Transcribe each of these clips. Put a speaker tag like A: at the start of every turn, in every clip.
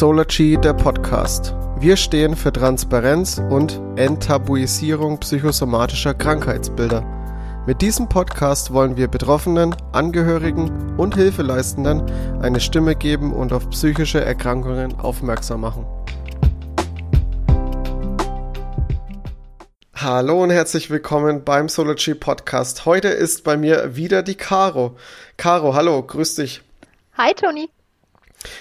A: Solargy, der Podcast. Wir stehen für Transparenz und Enttabuisierung psychosomatischer Krankheitsbilder. Mit diesem Podcast wollen wir Betroffenen, Angehörigen und Hilfeleistenden eine Stimme geben und auf psychische Erkrankungen aufmerksam machen. Hallo und herzlich willkommen beim Solargy Podcast. Heute ist bei mir wieder die Caro. Caro, hallo, grüß dich.
B: Hi Toni.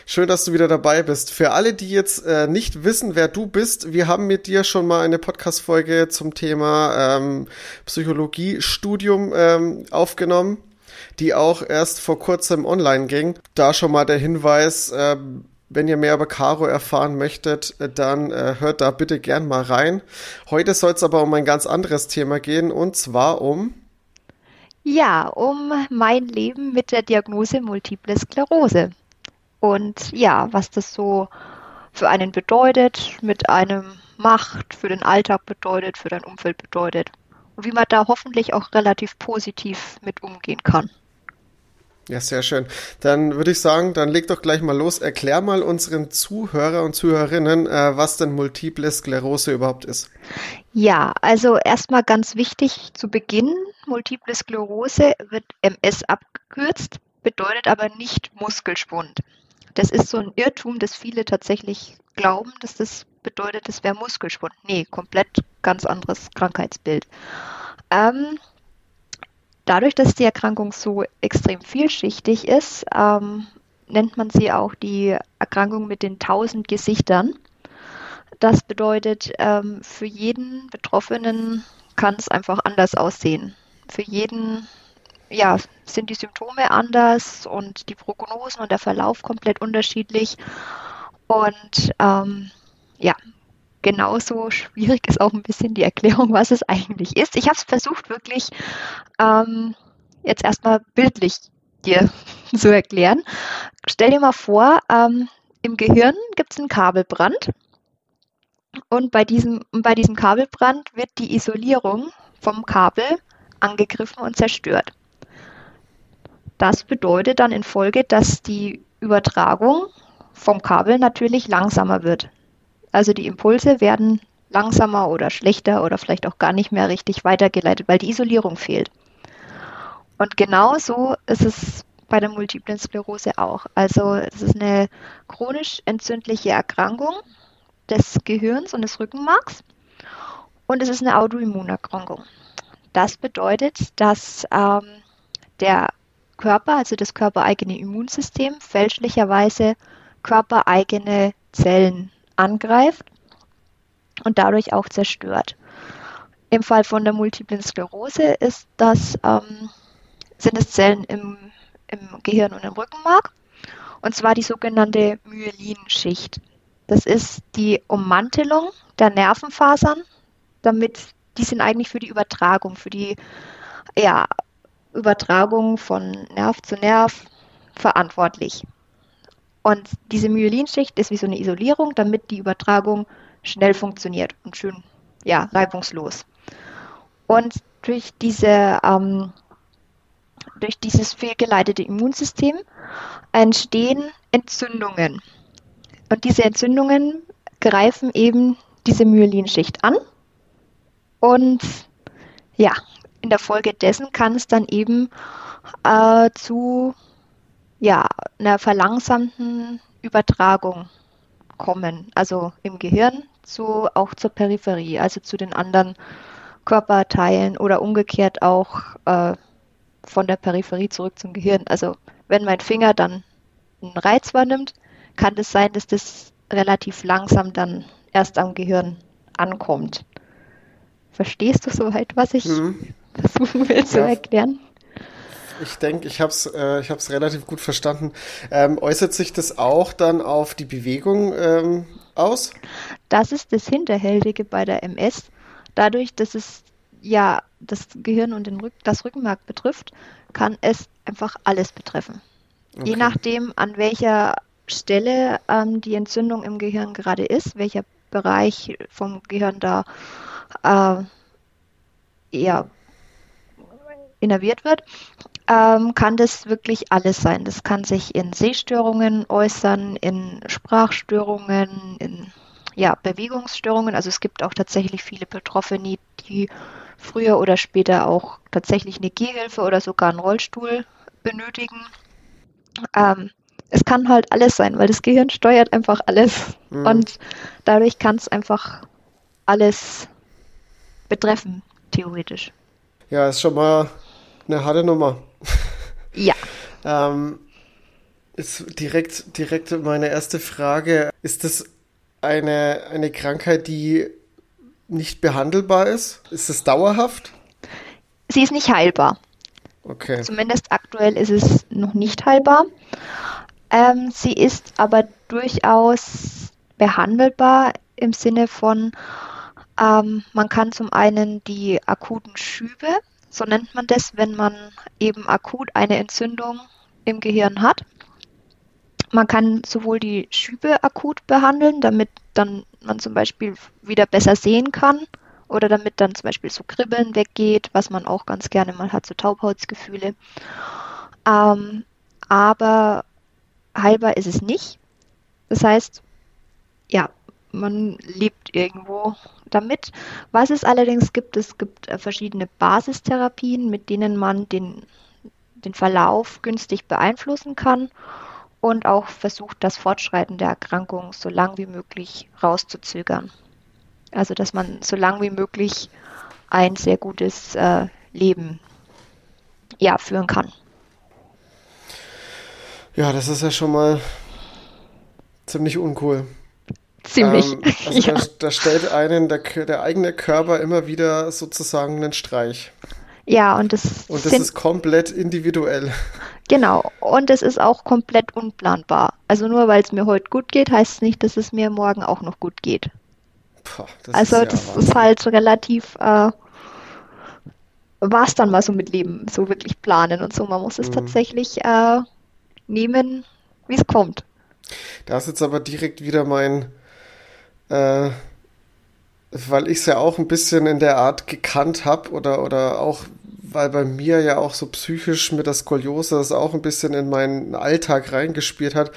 A: Schön, dass du wieder dabei bist. Für alle, die jetzt äh, nicht wissen, wer du bist, wir haben mit dir schon mal eine Podcast-Folge zum Thema ähm, Psychologiestudium ähm, aufgenommen, die auch erst vor kurzem online ging. Da schon mal der Hinweis, äh, wenn ihr mehr über Caro erfahren möchtet, dann äh, hört da bitte gern mal rein. Heute soll es aber um ein ganz anderes Thema gehen und zwar um
B: ja, um mein Leben mit der Diagnose Multiple Sklerose und ja, was das so für einen bedeutet, mit einem macht, für den Alltag bedeutet, für dein Umfeld bedeutet und wie man da hoffentlich auch relativ positiv mit umgehen kann.
A: Ja, sehr schön. Dann würde ich sagen, dann leg doch gleich mal los. Erklär mal unseren Zuhörer und Zuhörerinnen, äh, was denn Multiple Sklerose überhaupt ist.
B: Ja, also erstmal ganz wichtig zu Beginn. Multiple Sklerose wird MS abgekürzt, bedeutet aber nicht Muskelschwund. Das ist so ein Irrtum, dass viele tatsächlich glauben, dass das bedeutet, das wäre Muskelschwund. Nee, komplett ganz anderes Krankheitsbild. Ähm, dadurch, dass die Erkrankung so extrem vielschichtig ist, ähm, nennt man sie auch die Erkrankung mit den tausend Gesichtern. Das bedeutet, ähm, für jeden Betroffenen kann es einfach anders aussehen. Für jeden ja, sind die Symptome anders und die Prognosen und der Verlauf komplett unterschiedlich. Und ähm, ja, genauso schwierig ist auch ein bisschen die Erklärung, was es eigentlich ist. Ich habe es versucht, wirklich ähm, jetzt erstmal bildlich dir zu erklären. Stell dir mal vor, ähm, im Gehirn gibt es einen Kabelbrand. Und bei diesem, bei diesem Kabelbrand wird die Isolierung vom Kabel angegriffen und zerstört. Das bedeutet dann in Folge, dass die Übertragung vom Kabel natürlich langsamer wird. Also die Impulse werden langsamer oder schlechter oder vielleicht auch gar nicht mehr richtig weitergeleitet, weil die Isolierung fehlt. Und genauso ist es bei der Multiplen Sklerose auch. Also es ist eine chronisch entzündliche Erkrankung des Gehirns und des Rückenmarks und es ist eine Autoimmunerkrankung. Das bedeutet, dass ähm, der Körper, also das körpereigene Immunsystem, fälschlicherweise körpereigene Zellen angreift und dadurch auch zerstört. Im Fall von der multiplen Sklerose ist das, ähm, sind es Zellen im, im Gehirn und im Rückenmark, und zwar die sogenannte Myelinschicht. Das ist die Ummantelung der Nervenfasern, damit die sind eigentlich für die Übertragung, für die ja, Übertragung von Nerv zu Nerv verantwortlich. Und diese Myelinschicht ist wie so eine Isolierung, damit die Übertragung schnell funktioniert und schön, ja, reibungslos. Und durch diese, ähm, durch dieses fehlgeleitete Immunsystem entstehen Entzündungen. Und diese Entzündungen greifen eben diese Myelinschicht an und ja, in der Folge dessen kann es dann eben äh, zu ja, einer verlangsamten Übertragung kommen, also im Gehirn zu, auch zur Peripherie, also zu den anderen Körperteilen oder umgekehrt auch äh, von der Peripherie zurück zum Gehirn. Also wenn mein Finger dann einen Reiz wahrnimmt, kann es das sein, dass das relativ langsam dann erst am Gehirn ankommt. Verstehst du soweit, was ich mhm versuchen will zu ja. erklären.
A: Ich denke, ich habe es äh, ich hab's relativ gut verstanden. Ähm, äußert sich das auch dann auf die Bewegung ähm, aus?
B: Das ist das Hinterhältige bei der MS. Dadurch, dass es ja das Gehirn und den Rück das Rückenmark betrifft, kann es einfach alles betreffen. Okay. Je nachdem, an welcher Stelle ähm, die Entzündung im Gehirn gerade ist, welcher Bereich vom Gehirn da äh, eher innerviert wird, ähm, kann das wirklich alles sein. Das kann sich in Sehstörungen äußern, in Sprachstörungen, in ja, Bewegungsstörungen. Also es gibt auch tatsächlich viele Betroffene, die früher oder später auch tatsächlich eine Gehhilfe oder sogar einen Rollstuhl benötigen. Ähm, es kann halt alles sein, weil das Gehirn steuert einfach alles. Mhm. Und dadurch kann es einfach alles betreffen, theoretisch.
A: Ja, ist schon mal eine harte Nummer.
B: Ja.
A: ähm, ist direkt, direkt meine erste Frage. Ist das eine, eine Krankheit, die nicht behandelbar ist? Ist es dauerhaft?
B: Sie ist nicht heilbar.
A: Okay.
B: Zumindest aktuell ist es noch nicht heilbar. Ähm, sie ist aber durchaus behandelbar im Sinne von, ähm, man kann zum einen die akuten Schübe, so nennt man das, wenn man eben akut eine Entzündung im Gehirn hat. Man kann sowohl die Schübe akut behandeln, damit dann man zum Beispiel wieder besser sehen kann oder damit dann zum Beispiel so Kribbeln weggeht, was man auch ganz gerne mal hat, so Taubhautsgefühle. Ähm, aber heilbar ist es nicht. Das heißt, ja, man lebt irgendwo damit. Was es allerdings gibt, es gibt äh, verschiedene Basistherapien, mit denen man den, den Verlauf günstig beeinflussen kann und auch versucht, das Fortschreiten der Erkrankung so lang wie möglich rauszuzögern. Also, dass man so lang wie möglich ein sehr gutes äh, Leben ja, führen kann.
A: Ja, das ist ja schon mal ziemlich uncool.
B: Ziemlich.
A: Ähm, also ja. da, da, stellt einen der, der, eigene Körper immer wieder sozusagen einen Streich.
B: Ja, und das,
A: und das sind, ist komplett individuell.
B: Genau, und es ist auch komplett unplanbar. Also nur weil es mir heute gut geht, heißt es nicht, dass es mir morgen auch noch gut geht. Puh, das also ist das Wahnsinn. ist halt relativ, äh, war es dann mal so mit Leben, so wirklich planen und so. Man muss es mhm. tatsächlich äh, nehmen, wie es kommt.
A: Da ist jetzt aber direkt wieder mein, äh, weil ich es ja auch ein bisschen in der Art gekannt habe oder, oder auch, weil bei mir ja auch so psychisch mit der Skoliose das auch ein bisschen in meinen Alltag reingespielt hat.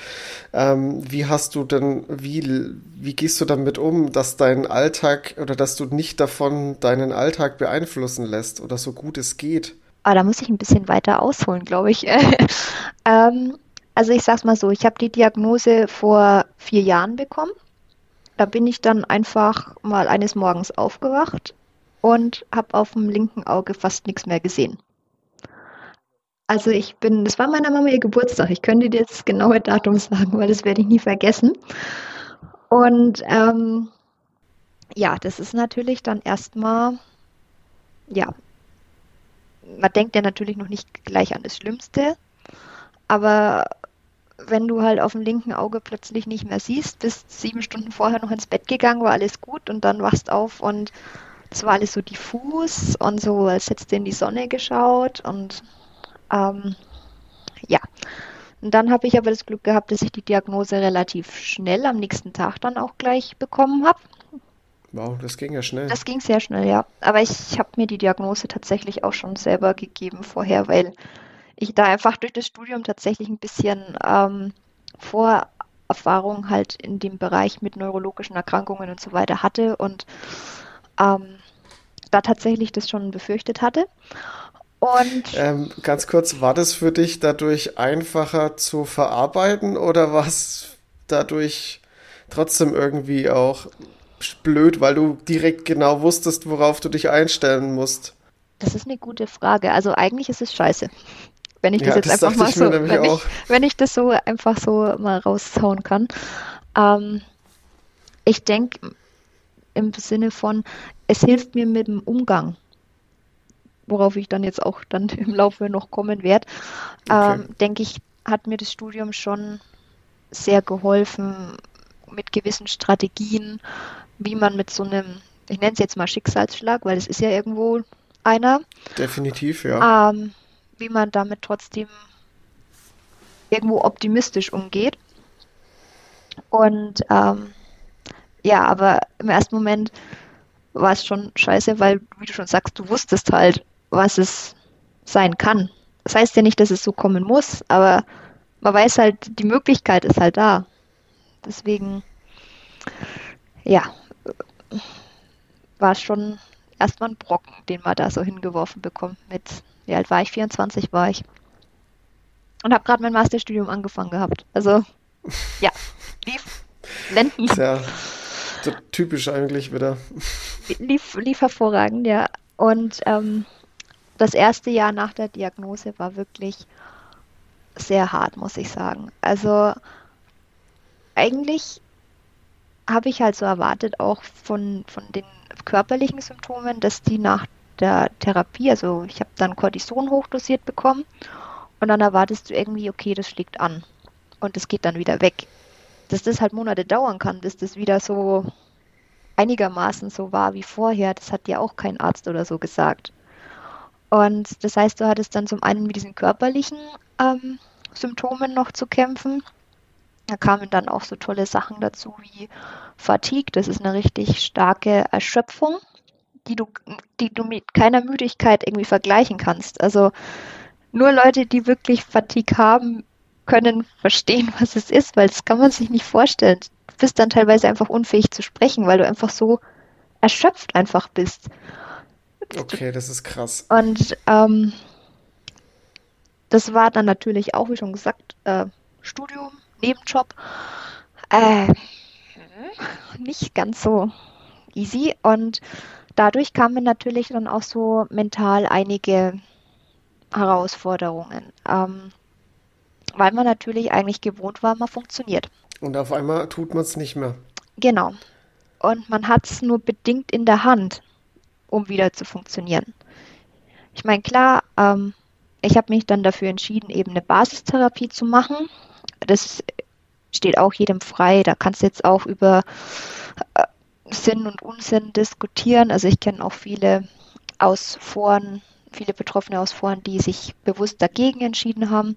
A: Ähm, wie hast du denn, wie, wie gehst du damit um, dass dein Alltag oder dass du nicht davon deinen Alltag beeinflussen lässt oder so gut es geht?
B: Ah, da muss ich ein bisschen weiter ausholen, glaube ich. ähm, also ich sag's mal so, ich habe die Diagnose vor vier Jahren bekommen. Da bin ich dann einfach mal eines Morgens aufgewacht und habe auf dem linken Auge fast nichts mehr gesehen. Also ich bin, das war meiner Mama ihr Geburtstag. Ich könnte dir das genaue Datum sagen, weil das werde ich nie vergessen. Und ähm, ja, das ist natürlich dann erstmal, ja, man denkt ja natürlich noch nicht gleich an das Schlimmste, aber wenn du halt auf dem linken Auge plötzlich nicht mehr siehst, bist sieben Stunden vorher noch ins Bett gegangen, war alles gut und dann wachst auf und es war alles so diffus und so, als hättest du in die Sonne geschaut und ähm, ja. Und dann habe ich aber das Glück gehabt, dass ich die Diagnose relativ schnell am nächsten Tag dann auch gleich bekommen habe.
A: Wow, das ging ja schnell.
B: Das ging sehr schnell, ja. Aber ich habe mir die Diagnose tatsächlich auch schon selber gegeben vorher, weil ich da einfach durch das Studium tatsächlich ein bisschen ähm, Vorerfahrung halt in dem Bereich mit neurologischen Erkrankungen und so weiter hatte und ähm, da tatsächlich das schon befürchtet hatte. Und
A: ähm, ganz kurz, war das für dich dadurch einfacher zu verarbeiten oder war es dadurch trotzdem irgendwie auch blöd, weil du direkt genau wusstest, worauf du dich einstellen musst?
B: Das ist eine gute Frage. Also eigentlich ist es scheiße wenn ich das ja, jetzt das einfach mal so, wenn ich, wenn ich, das so einfach so mal raushauen kann. Ähm, ich denke im Sinne von, es hilft mir mit dem Umgang, worauf ich dann jetzt auch dann im Laufe noch kommen werde, okay. ähm, denke ich, hat mir das Studium schon sehr geholfen mit gewissen Strategien, wie man mit so einem, ich nenne es jetzt mal Schicksalsschlag, weil es ist ja irgendwo einer.
A: Definitiv, ja. Ähm,
B: wie man damit trotzdem irgendwo optimistisch umgeht. Und ähm, ja, aber im ersten Moment war es schon scheiße, weil, wie du schon sagst, du wusstest halt, was es sein kann. Das heißt ja nicht, dass es so kommen muss, aber man weiß halt, die Möglichkeit ist halt da. Deswegen, ja, war es schon erstmal ein Brocken, den man da so hingeworfen bekommt. Mit, wie alt war ich? 24 war ich. Und habe gerade mein Masterstudium angefangen gehabt. Also, ja, lief blenden.
A: Ja, typisch eigentlich wieder.
B: Lief, lief hervorragend, ja. Und ähm, das erste Jahr nach der Diagnose war wirklich sehr hart, muss ich sagen. Also eigentlich habe ich halt so erwartet, auch von, von den körperlichen Symptomen, dass die nach der Therapie, also ich habe dann Cortison hochdosiert bekommen und dann erwartest du irgendwie, okay, das schlägt an und es geht dann wieder weg. Dass das halt Monate dauern kann, bis das wieder so einigermaßen so war wie vorher, das hat dir auch kein Arzt oder so gesagt. Und das heißt, du hattest dann zum einen mit diesen körperlichen ähm, Symptomen noch zu kämpfen. Da kamen dann auch so tolle Sachen dazu wie Fatigue. Das ist eine richtig starke Erschöpfung, die du, die du mit keiner Müdigkeit irgendwie vergleichen kannst. Also nur Leute, die wirklich Fatigue haben, können verstehen, was es ist, weil das kann man sich nicht vorstellen. Du bist dann teilweise einfach unfähig zu sprechen, weil du einfach so erschöpft einfach bist.
A: Okay, das ist krass.
B: Und ähm, das war dann natürlich auch, wie schon gesagt, äh, Studium, Nebenjob. Äh, nicht ganz so easy. Und dadurch kamen natürlich dann auch so mental einige Herausforderungen. Ähm, weil man natürlich eigentlich gewohnt war, man funktioniert.
A: Und auf einmal tut man es nicht mehr.
B: Genau. Und man hat es nur bedingt in der Hand um wieder zu funktionieren. Ich meine, klar, ähm, ich habe mich dann dafür entschieden, eben eine Basistherapie zu machen. Das steht auch jedem frei. Da kannst du jetzt auch über Sinn und Unsinn diskutieren. Also ich kenne auch viele aus Foren, viele Betroffene aus Foren, die sich bewusst dagegen entschieden haben.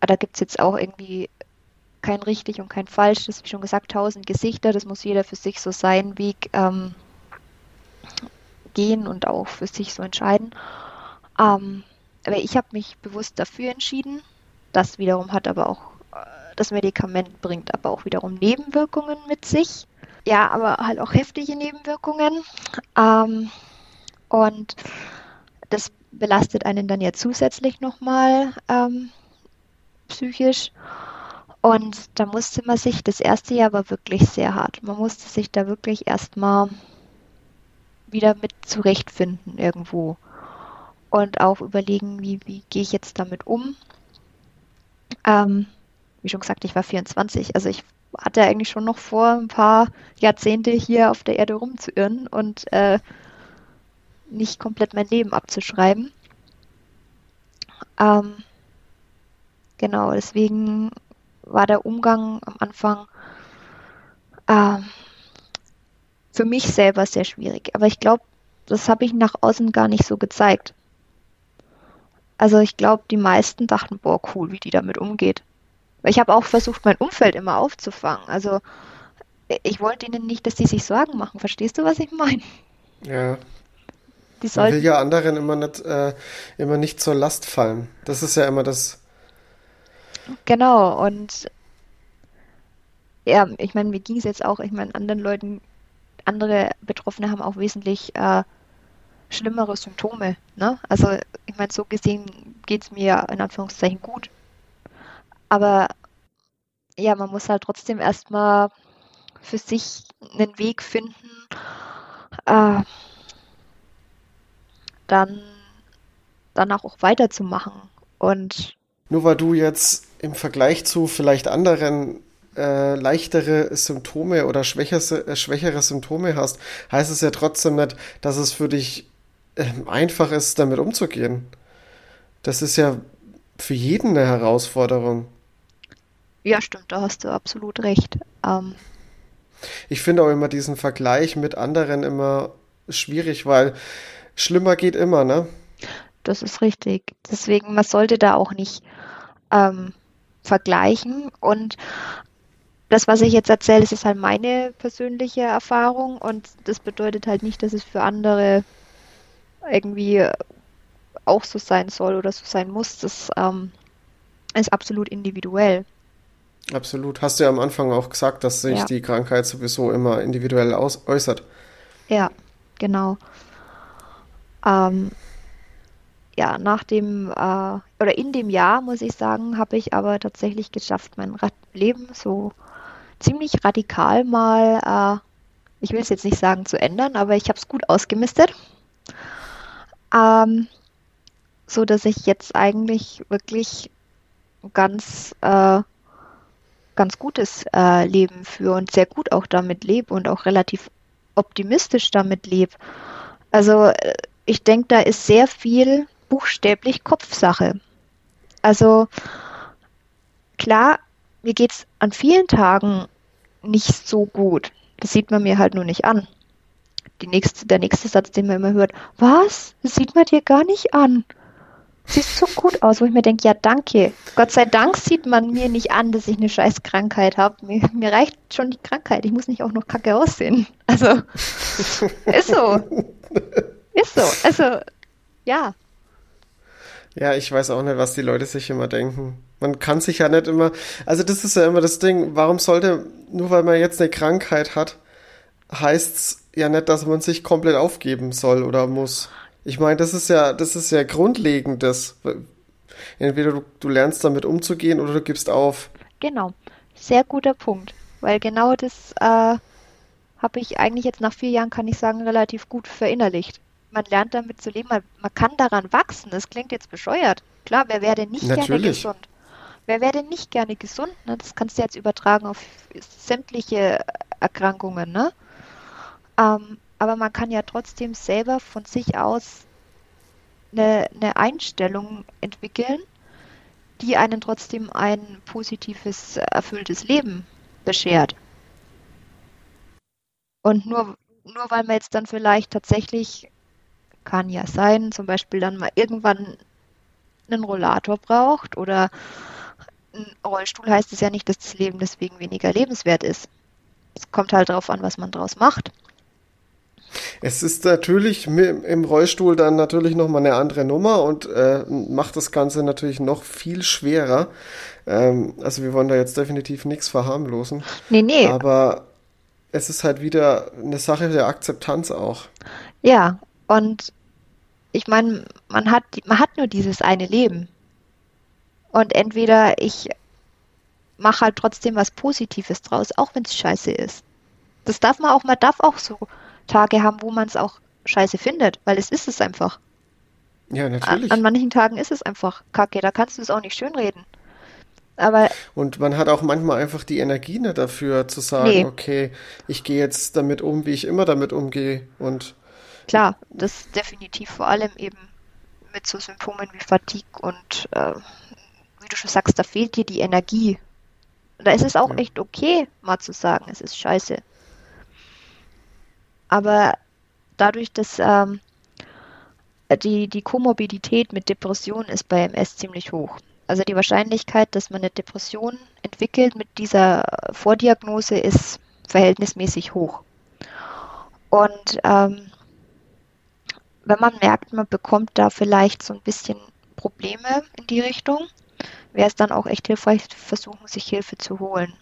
B: Aber da gibt es jetzt auch irgendwie kein richtig und kein falsch. Das ist wie schon gesagt, tausend Gesichter. Das muss jeder für sich so seinen Weg ähm, gehen und auch für sich so entscheiden. Ähm, aber ich habe mich bewusst dafür entschieden. Das wiederum hat aber auch, äh, das Medikament bringt aber auch wiederum Nebenwirkungen mit sich. Ja, aber halt auch heftige Nebenwirkungen. Ähm, und das belastet einen dann ja zusätzlich nochmal ähm, psychisch. Und da musste man sich, das erste Jahr war wirklich sehr hart. Man musste sich da wirklich erstmal wieder mit zurechtfinden irgendwo. Und auch überlegen, wie, wie gehe ich jetzt damit um. Ähm, wie schon gesagt, ich war 24, also ich hatte eigentlich schon noch vor, ein paar Jahrzehnte hier auf der Erde rumzuirren und äh, nicht komplett mein Leben abzuschreiben. Ähm, genau, deswegen war der Umgang am Anfang ähm, für mich selber sehr schwierig. Aber ich glaube, das habe ich nach außen gar nicht so gezeigt. Also ich glaube, die meisten dachten, boah, cool, wie die damit umgeht. Ich habe auch versucht, mein Umfeld immer aufzufangen. Also ich wollte ihnen nicht, dass die sich Sorgen machen. Verstehst du, was ich meine?
A: Ja. Die Man will ja anderen immer nicht, äh, immer nicht zur Last fallen. Das ist ja immer das.
B: Genau, und ja, ich meine, mir ging es jetzt auch, ich meine, anderen Leuten andere Betroffene haben auch wesentlich äh, schlimmere Symptome. Ne? Also ich meine, so gesehen geht es mir in Anführungszeichen gut. Aber ja, man muss halt trotzdem erstmal für sich einen Weg finden, äh, dann danach auch weiterzumachen. Und
A: nur weil du jetzt im Vergleich zu vielleicht anderen äh, leichtere Symptome oder schwächere, äh, schwächere Symptome hast, heißt es ja trotzdem nicht, dass es für dich äh, einfach ist, damit umzugehen. Das ist ja für jeden eine Herausforderung.
B: Ja, stimmt, da hast du absolut recht. Ähm,
A: ich finde auch immer diesen Vergleich mit anderen immer schwierig, weil schlimmer geht immer, ne?
B: Das ist richtig. Deswegen, man sollte da auch nicht ähm, vergleichen. Und das, was ich jetzt erzähle, das ist halt meine persönliche Erfahrung und das bedeutet halt nicht, dass es für andere irgendwie auch so sein soll oder so sein muss, das ähm, ist absolut individuell.
A: Absolut. Hast du ja am Anfang auch gesagt, dass sich ja. die Krankheit sowieso immer individuell aus äußert.
B: Ja, genau. Ähm, ja, nach dem äh, oder in dem Jahr, muss ich sagen, habe ich aber tatsächlich geschafft, mein Leben so ziemlich radikal mal, äh, ich will es jetzt nicht sagen zu ändern, aber ich habe es gut ausgemistet. Ähm, so dass ich jetzt eigentlich wirklich ganz äh, ganz gutes äh, Leben führe und sehr gut auch damit lebe und auch relativ optimistisch damit lebe. Also äh, ich denke, da ist sehr viel buchstäblich Kopfsache. Also klar, mir geht es an vielen Tagen nicht so gut. Das sieht man mir halt nur nicht an. Nächste, der nächste Satz, den man immer hört, was? Das sieht man dir gar nicht an. Siehst so gut aus, wo ich mir denke, ja danke. Gott sei Dank sieht man mir nicht an, dass ich eine scheiß Krankheit habe. Mir, mir reicht schon die Krankheit. Ich muss nicht auch noch kacke aussehen. Also, ist so. Ist so. Also, ja.
A: Ja, ich weiß auch nicht, was die Leute sich immer denken. Man kann sich ja nicht immer, also das ist ja immer das Ding, warum sollte, nur weil man jetzt eine Krankheit hat, heißt es ja nicht, dass man sich komplett aufgeben soll oder muss. Ich meine, das ist ja, das ist ja grundlegendes. Entweder du, du lernst damit umzugehen oder du gibst auf.
B: Genau, sehr guter Punkt, weil genau das äh, habe ich eigentlich jetzt nach vier Jahren, kann ich sagen, relativ gut verinnerlicht man lernt damit zu leben, man, man kann daran wachsen. Das klingt jetzt bescheuert. Klar, wer wäre denn nicht Natürlich. gerne gesund? Wer wäre denn nicht gerne gesund? Ne? Das kannst du jetzt übertragen auf sämtliche Erkrankungen. Ne? Ähm, aber man kann ja trotzdem selber von sich aus eine, eine Einstellung entwickeln, die einen trotzdem ein positives, erfülltes Leben beschert. Und nur, nur weil man jetzt dann vielleicht tatsächlich kann ja sein, zum Beispiel dann mal irgendwann einen Rollator braucht oder ein Rollstuhl heißt es ja nicht, dass das Leben deswegen weniger lebenswert ist. Es kommt halt darauf an, was man draus macht.
A: Es ist natürlich im Rollstuhl dann natürlich nochmal eine andere Nummer und äh, macht das Ganze natürlich noch viel schwerer. Ähm, also wir wollen da jetzt definitiv nichts verharmlosen.
B: Nee, nee.
A: Aber es ist halt wieder eine Sache der Akzeptanz auch.
B: Ja, und ich meine, man hat, man hat nur dieses eine Leben. Und entweder ich mache halt trotzdem was Positives draus, auch wenn es scheiße ist. Das darf man auch, man darf auch so Tage haben, wo man es auch scheiße findet, weil es ist es einfach.
A: Ja, natürlich.
B: An, an manchen Tagen ist es einfach kacke, da kannst du es auch nicht schönreden. Aber
A: und man hat auch manchmal einfach die Energie nicht dafür zu sagen, nee. okay, ich gehe jetzt damit um, wie ich immer damit umgehe und
B: Klar, das definitiv vor allem eben mit so Symptomen wie Fatigue und äh, wie du schon sagst, da fehlt dir die Energie. Da ist es auch ja. echt okay, mal zu sagen, es ist scheiße. Aber dadurch, dass ähm, die, die Komorbidität mit Depression ist bei MS ziemlich hoch. Also die Wahrscheinlichkeit, dass man eine Depression entwickelt mit dieser Vordiagnose ist verhältnismäßig hoch. Und ähm, wenn man merkt, man bekommt da vielleicht so ein bisschen Probleme in die Richtung, wäre es dann auch echt hilfreich, versuchen, sich Hilfe zu holen.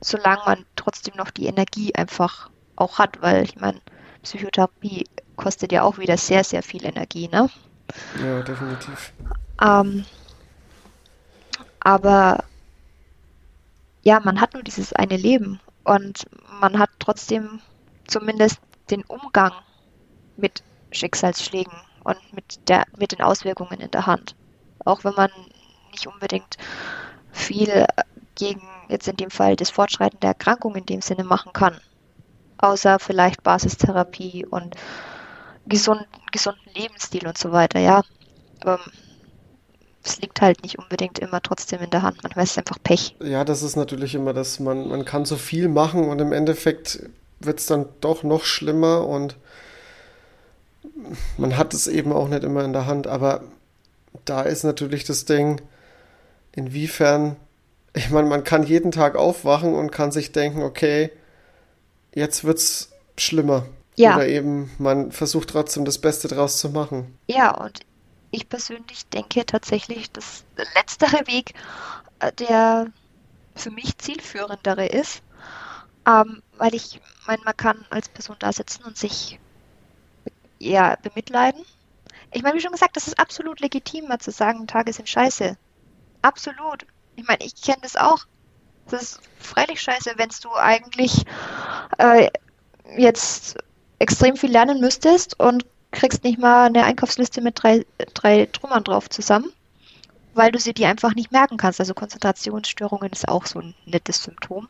B: Solange man trotzdem noch die Energie einfach auch hat, weil ich meine, Psychotherapie kostet ja auch wieder sehr, sehr viel Energie, ne?
A: Ja, definitiv.
B: Ähm, aber ja, man hat nur dieses eine Leben und man hat trotzdem zumindest den Umgang mit Schicksalsschlägen und mit, der, mit den Auswirkungen in der Hand. Auch wenn man nicht unbedingt viel gegen jetzt in dem Fall das Fortschreiten der Erkrankung in dem Sinne machen kann. Außer vielleicht Basistherapie und gesund, gesunden Lebensstil und so weiter, ja. Aber es liegt halt nicht unbedingt immer trotzdem in der Hand. Ist es einfach Pech.
A: Ja, das ist natürlich immer das, man, man kann so viel machen und im Endeffekt wird es dann doch noch schlimmer und man hat es eben auch nicht immer in der Hand, aber da ist natürlich das Ding, inwiefern, ich meine, man kann jeden Tag aufwachen und kann sich denken, okay, jetzt wird es schlimmer. Ja. Oder eben, man versucht trotzdem das Beste draus zu machen.
B: Ja, und ich persönlich denke tatsächlich, dass der letztere Weg äh, der für mich zielführendere ist, ähm, weil ich meine, man kann als Person da sitzen und sich ja bemitleiden. Ich meine, wie schon gesagt, das ist absolut legitim, mal zu sagen, Tage sind scheiße. Absolut. Ich meine, ich kenne das auch. Das ist freilich scheiße, wenn du eigentlich äh, jetzt extrem viel lernen müsstest und kriegst nicht mal eine Einkaufsliste mit drei, drei Trümmern drauf zusammen, weil du sie dir einfach nicht merken kannst. Also Konzentrationsstörungen ist auch so ein nettes Symptom.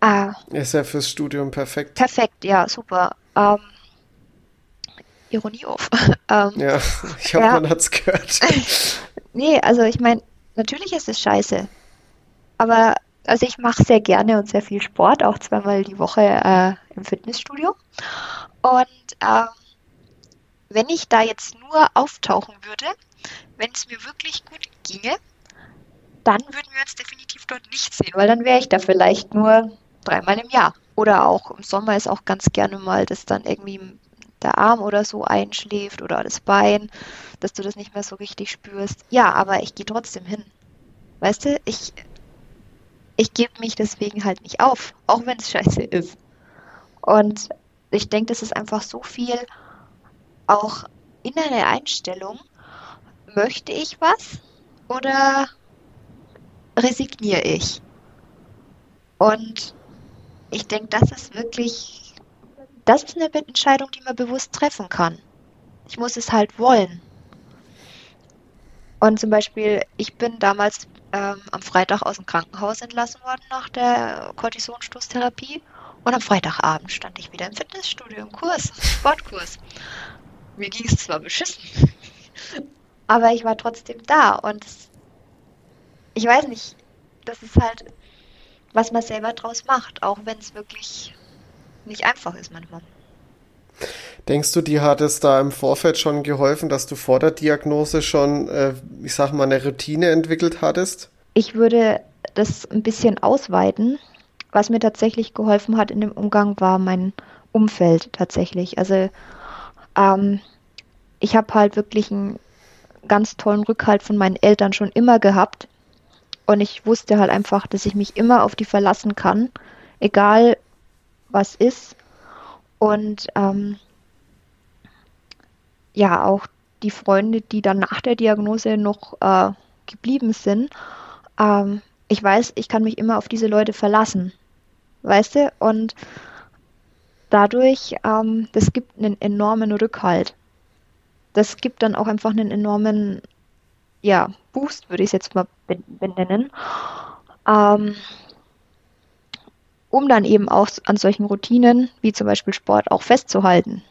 A: Äh, ist ja fürs Studium perfekt.
B: Perfekt, ja, super. Ähm, Ironie auf.
A: ähm, ja, ich hoffe, ja. man hat's gehört.
B: nee, also ich meine, natürlich ist es scheiße. Aber also ich mache sehr gerne und sehr viel Sport, auch zweimal die Woche äh, im Fitnessstudio. Und äh, wenn ich da jetzt nur auftauchen würde, wenn es mir wirklich gut ginge, dann würden wir uns definitiv dort nicht sehen, weil dann wäre ich da vielleicht nur dreimal im Jahr. Oder auch im Sommer ist auch ganz gerne mal, dass dann irgendwie der Arm oder so einschläft oder das Bein, dass du das nicht mehr so richtig spürst. Ja, aber ich gehe trotzdem hin. Weißt du, ich, ich gebe mich deswegen halt nicht auf, auch wenn es scheiße ist. Und ich denke, das ist einfach so viel auch innere Einstellung. Möchte ich was oder resigniere ich? Und ich denke, das ist wirklich, das ist eine Entscheidung, die man bewusst treffen kann. Ich muss es halt wollen. Und zum Beispiel, ich bin damals ähm, am Freitag aus dem Krankenhaus entlassen worden nach der Kortisonstoßtherapie. Und am Freitagabend stand ich wieder im Fitnessstudio im Kurs, Sportkurs. Mir ging es zwar beschissen, aber ich war trotzdem da. Und ich weiß nicht, das ist halt, was man selber draus macht, auch wenn es wirklich nicht einfach ist manchmal.
A: Denkst du, dir hat es da im Vorfeld schon geholfen, dass du vor der Diagnose schon, äh, ich sag mal, eine Routine entwickelt hattest?
B: Ich würde das ein bisschen ausweiten. Was mir tatsächlich geholfen hat in dem Umgang, war mein Umfeld tatsächlich. Also ähm, ich habe halt wirklich einen ganz tollen Rückhalt von meinen Eltern schon immer gehabt. Und ich wusste halt einfach, dass ich mich immer auf die verlassen kann, egal was ist. Und ähm, ja, auch die Freunde, die dann nach der Diagnose noch äh, geblieben sind, ähm, ich weiß, ich kann mich immer auf diese Leute verlassen. Weißt du? Und dadurch, ähm, das gibt einen enormen Rückhalt. Das gibt dann auch einfach einen enormen, ja, Boost, würde ich es jetzt mal benennen. Ähm, um dann eben auch an solchen Routinen, wie zum Beispiel Sport, auch festzuhalten.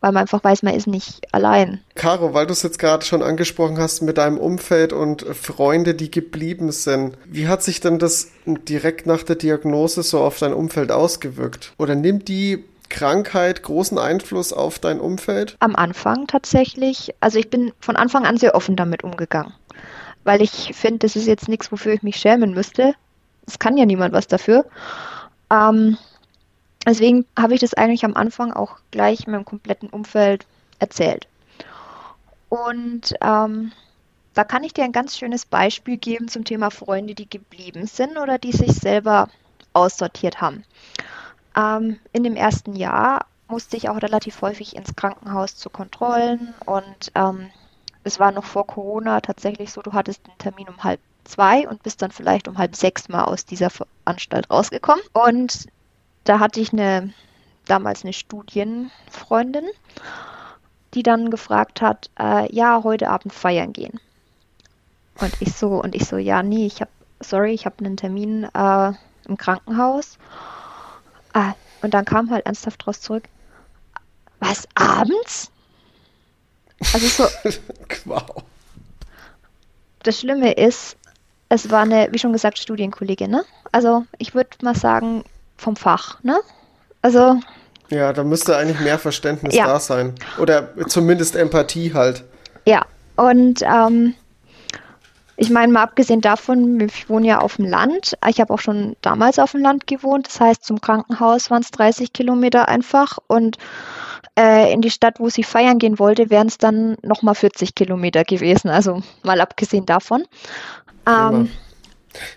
B: Weil man einfach weiß, man ist nicht allein.
A: Caro, weil du es jetzt gerade schon angesprochen hast mit deinem Umfeld und Freunde, die geblieben sind. Wie hat sich denn das direkt nach der Diagnose so auf dein Umfeld ausgewirkt? Oder nimmt die Krankheit großen Einfluss auf dein Umfeld?
B: Am Anfang tatsächlich. Also ich bin von Anfang an sehr offen damit umgegangen. Weil ich finde, das ist jetzt nichts, wofür ich mich schämen müsste es kann ja niemand was dafür. Ähm, deswegen habe ich das eigentlich am Anfang auch gleich meinem kompletten Umfeld erzählt. Und ähm, da kann ich dir ein ganz schönes Beispiel geben zum Thema Freunde, die geblieben sind oder die sich selber aussortiert haben. Ähm, in dem ersten Jahr musste ich auch relativ häufig ins Krankenhaus zu Kontrollen und ähm, es war noch vor Corona tatsächlich so, du hattest einen Termin um halb zwei und bist dann vielleicht um halb sechs mal aus dieser Anstalt rausgekommen. Und da hatte ich eine damals eine Studienfreundin, die dann gefragt hat, äh, ja, heute Abend feiern gehen. Und ich so, und ich so, ja, nee, ich habe, sorry, ich habe einen Termin äh, im Krankenhaus. Äh, und dann kam halt ernsthaft draus zurück, was, abends? Also so. wow. Das Schlimme ist, es war eine, wie schon gesagt, Studienkollegin, ne? Also ich würde mal sagen, vom Fach, ne? Also.
A: Ja, da müsste eigentlich mehr Verständnis ja. da sein. Oder zumindest Empathie halt.
B: Ja, und ähm, ich meine, mal abgesehen davon, ich wohne ja auf dem Land. Ich habe auch schon damals auf dem Land gewohnt. Das heißt, zum Krankenhaus waren es 30 Kilometer einfach. Und äh, in die Stadt, wo sie feiern gehen wollte, wären es dann nochmal 40 Kilometer gewesen. Also mal abgesehen davon. Ähm,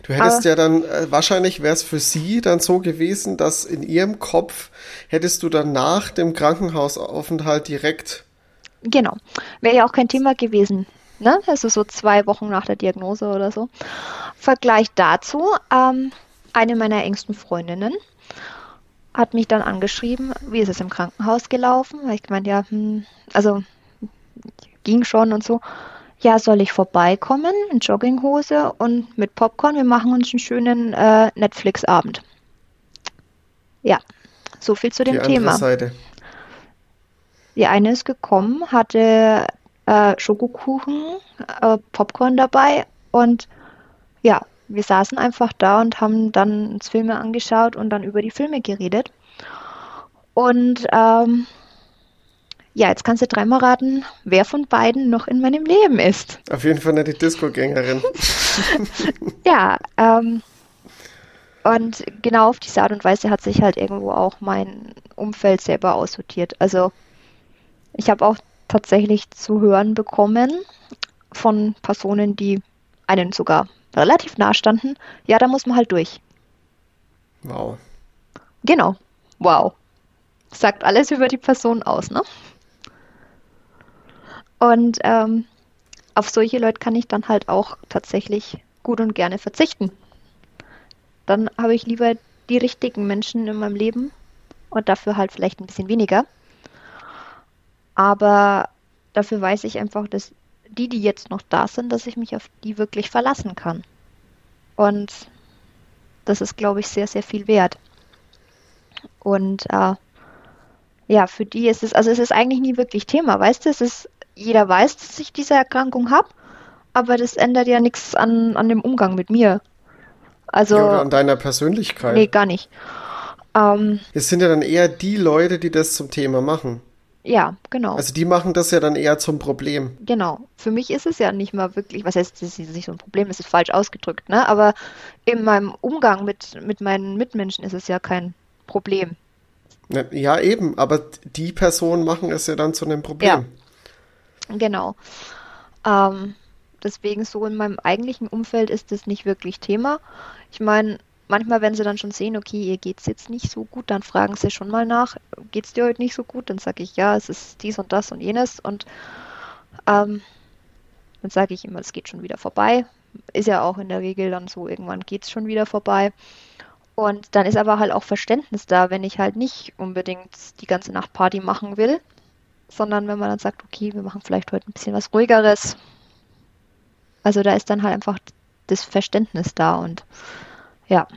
A: du hättest aber, ja dann, äh, wahrscheinlich wäre es für sie dann so gewesen, dass in ihrem Kopf hättest du dann nach dem Krankenhausaufenthalt direkt.
B: Genau. Wäre ja auch kein Thema gewesen. Ne? Also so zwei Wochen nach der Diagnose oder so. Vergleich dazu, ähm, eine meiner engsten Freundinnen hat mich dann angeschrieben, wie ist es im Krankenhaus gelaufen? Ich meinte, ja, hm, also ging schon und so. Ja, soll ich vorbeikommen in Jogginghose und mit Popcorn? Wir machen uns einen schönen äh, Netflix-Abend. Ja, so viel zu dem Die Thema. Seite. Die eine ist gekommen, hatte äh, Schokokuchen, äh, Popcorn dabei und ja, wir saßen einfach da und haben dann uns Filme angeschaut und dann über die Filme geredet. Und ähm, ja, jetzt kannst du dreimal raten, wer von beiden noch in meinem Leben ist.
A: Auf jeden Fall nicht die Disco-Gängerin.
B: ja, ähm, und genau auf diese Art und Weise hat sich halt irgendwo auch mein Umfeld selber aussortiert. Also ich habe auch tatsächlich zu hören bekommen von Personen, die einen sogar relativ nah standen, ja, da muss man halt durch.
A: Wow.
B: Genau. Wow. Sagt alles über die Person aus, ne? Und ähm, auf solche Leute kann ich dann halt auch tatsächlich gut und gerne verzichten. Dann habe ich lieber die richtigen Menschen in meinem Leben und dafür halt vielleicht ein bisschen weniger. Aber dafür weiß ich einfach, dass die, die jetzt noch da sind, dass ich mich auf die wirklich verlassen kann. Und das ist, glaube ich, sehr, sehr viel wert. Und äh, ja, für die ist es, also es ist eigentlich nie wirklich Thema, weißt du? Es ist, jeder weiß, dass ich diese Erkrankung habe, aber das ändert ja nichts an, an dem Umgang mit mir. Also. Ja,
A: oder an deiner Persönlichkeit.
B: Nee, gar nicht.
A: Ähm, es sind ja dann eher die Leute, die das zum Thema machen.
B: Ja, genau.
A: Also die machen das ja dann eher zum Problem.
B: Genau. Für mich ist es ja nicht mal wirklich, was heißt, es ist nicht so ein Problem, es ist falsch ausgedrückt, ne? Aber in meinem Umgang mit, mit meinen Mitmenschen ist es ja kein Problem.
A: Ja, eben, aber die Personen machen es ja dann zu einem Problem.
B: Ja, genau. Ähm, deswegen so in meinem eigentlichen Umfeld ist das nicht wirklich Thema. Ich meine, manchmal, wenn sie dann schon sehen, okay, ihr geht's jetzt nicht so gut, dann fragen sie schon mal nach, geht's dir heute nicht so gut? Dann sage ich, ja, es ist dies und das und jenes und ähm, dann sage ich immer, es geht schon wieder vorbei. Ist ja auch in der Regel dann so, irgendwann geht's schon wieder vorbei. Und dann ist aber halt auch Verständnis da, wenn ich halt nicht unbedingt die ganze Nacht Party machen will, sondern wenn man dann sagt, okay, wir machen vielleicht heute ein bisschen was ruhigeres. Also da ist dann halt einfach das Verständnis da und ja,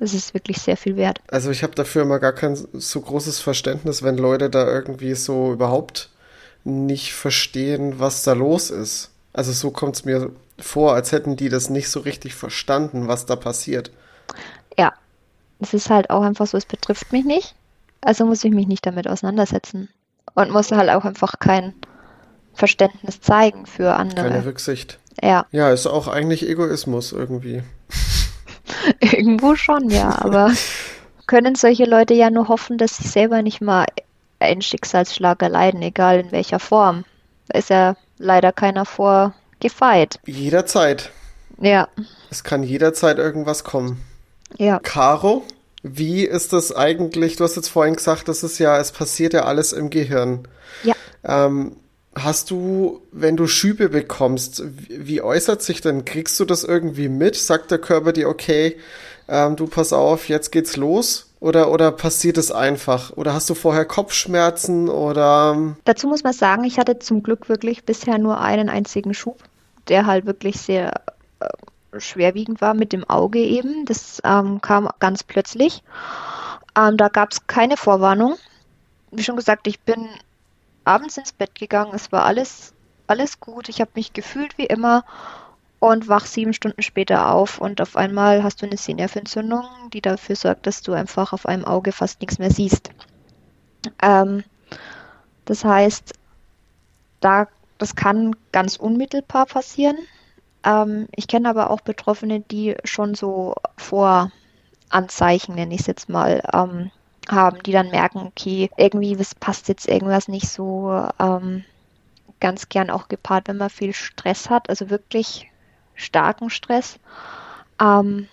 B: es ist wirklich sehr viel wert.
A: Also ich habe dafür immer gar kein so großes Verständnis, wenn Leute da irgendwie so überhaupt nicht verstehen, was da los ist. Also so kommt es mir vor, als hätten die das nicht so richtig verstanden, was da passiert.
B: Ja, es ist halt auch einfach so, es betrifft mich nicht. Also muss ich mich nicht damit auseinandersetzen. Und muss halt auch einfach kein Verständnis zeigen für andere.
A: Keine Rücksicht.
B: Ja.
A: Ja, ist auch eigentlich Egoismus irgendwie.
B: Irgendwo schon, ja, aber können solche Leute ja nur hoffen, dass sie selber nicht mal einen Schicksalsschlag erleiden, egal in welcher Form. Da ist ja leider keiner vor gefeit.
A: Jederzeit.
B: Ja.
A: Es kann jederzeit irgendwas kommen.
B: Ja.
A: Caro, wie ist das eigentlich? Du hast jetzt vorhin gesagt, das ist ja, es passiert ja alles im Gehirn.
B: Ja.
A: Ähm, Hast du, wenn du Schübe bekommst, wie, wie, äußert sich denn? Kriegst du das irgendwie mit? Sagt der Körper dir, okay, ähm, du pass auf, jetzt geht's los? Oder, oder passiert es einfach? Oder hast du vorher Kopfschmerzen oder? Ähm?
B: Dazu muss man sagen, ich hatte zum Glück wirklich bisher nur einen einzigen Schub, der halt wirklich sehr äh, schwerwiegend war mit dem Auge eben. Das ähm, kam ganz plötzlich. Ähm, da gab es keine Vorwarnung. Wie schon gesagt, ich bin abends ins Bett gegangen. Es war alles, alles gut. Ich habe mich gefühlt wie immer und wach sieben Stunden später auf und auf einmal hast du eine Sehnerventzündung, die dafür sorgt, dass du einfach auf einem Auge fast nichts mehr siehst. Ähm, das heißt, da, das kann ganz unmittelbar passieren. Ähm, ich kenne aber auch Betroffene, die schon so Voranzeichen, nenne ich es jetzt mal, ähm, haben, die dann merken, okay, irgendwie was passt jetzt irgendwas nicht so. Ähm, ganz gern auch gepaart, wenn man viel Stress hat, also wirklich starken Stress, ähm,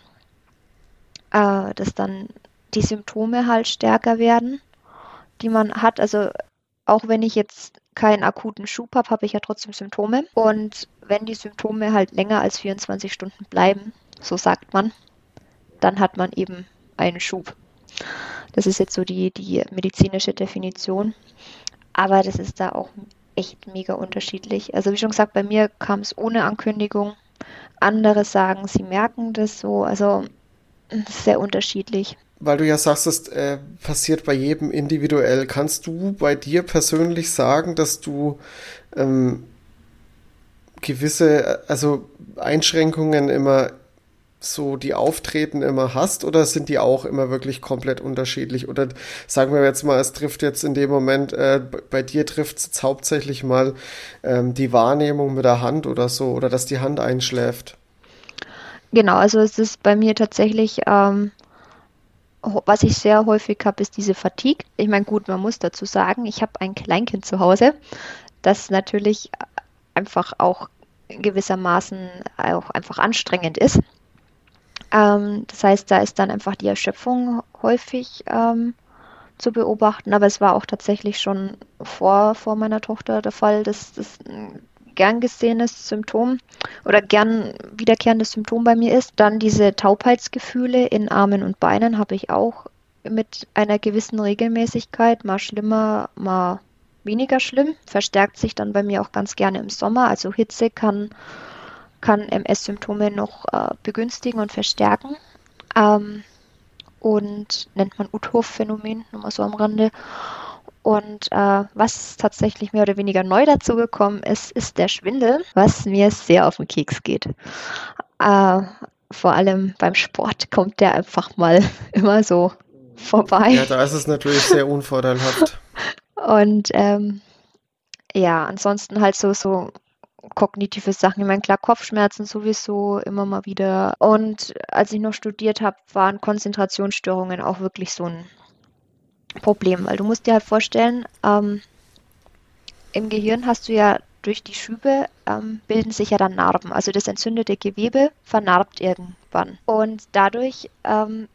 B: äh, dass dann die Symptome halt stärker werden, die man hat. Also auch wenn ich jetzt keinen akuten Schub habe, habe ich ja trotzdem Symptome. Und wenn die Symptome halt länger als 24 Stunden bleiben, so sagt man, dann hat man eben einen Schub. Das ist jetzt so die, die medizinische Definition. Aber das ist da auch echt mega unterschiedlich. Also wie schon gesagt, bei mir kam es ohne Ankündigung. Andere sagen, sie merken das so. Also sehr unterschiedlich.
A: Weil du ja sagst, das äh, passiert bei jedem individuell. Kannst du bei dir persönlich sagen, dass du ähm, gewisse, also Einschränkungen immer so die Auftreten immer hast oder sind die auch immer wirklich komplett unterschiedlich? Oder sagen wir jetzt mal, es trifft jetzt in dem Moment, äh, bei dir trifft es hauptsächlich mal ähm, die Wahrnehmung mit der Hand oder so, oder dass die Hand einschläft.
B: Genau, also es ist bei mir tatsächlich, ähm, was ich sehr häufig habe, ist diese Fatigue. Ich meine, gut, man muss dazu sagen, ich habe ein Kleinkind zu Hause, das natürlich einfach auch gewissermaßen auch einfach anstrengend ist. Ähm, das heißt, da ist dann einfach die Erschöpfung häufig ähm, zu beobachten. Aber es war auch tatsächlich schon vor, vor meiner Tochter der Fall, dass das gern gesehenes Symptom oder gern wiederkehrendes Symptom bei mir ist. Dann diese Taubheitsgefühle in Armen und Beinen habe ich auch mit einer gewissen Regelmäßigkeit, mal schlimmer, mal weniger schlimm. Verstärkt sich dann bei mir auch ganz gerne im Sommer. Also Hitze kann kann MS-Symptome noch äh, begünstigen und verstärken. Ähm, und nennt man Uthoff-Phänomen, nur mal so am Rande. Und äh, was tatsächlich mehr oder weniger neu dazu gekommen ist, ist der Schwindel, was mir sehr auf den Keks geht. Äh, vor allem beim Sport kommt der einfach mal immer so vorbei.
A: Ja, da ist es natürlich sehr unvorteilhaft.
B: Und ähm, ja, ansonsten halt so, so kognitive Sachen. Ich meine, klar, Kopfschmerzen sowieso immer mal wieder. Und als ich noch studiert habe, waren Konzentrationsstörungen auch wirklich so ein Problem, weil du musst dir halt vorstellen, ähm, im Gehirn hast du ja durch die Schübe ähm, bilden sich ja dann Narben. Also das entzündete Gewebe vernarbt irgendwann. Und dadurch ähm,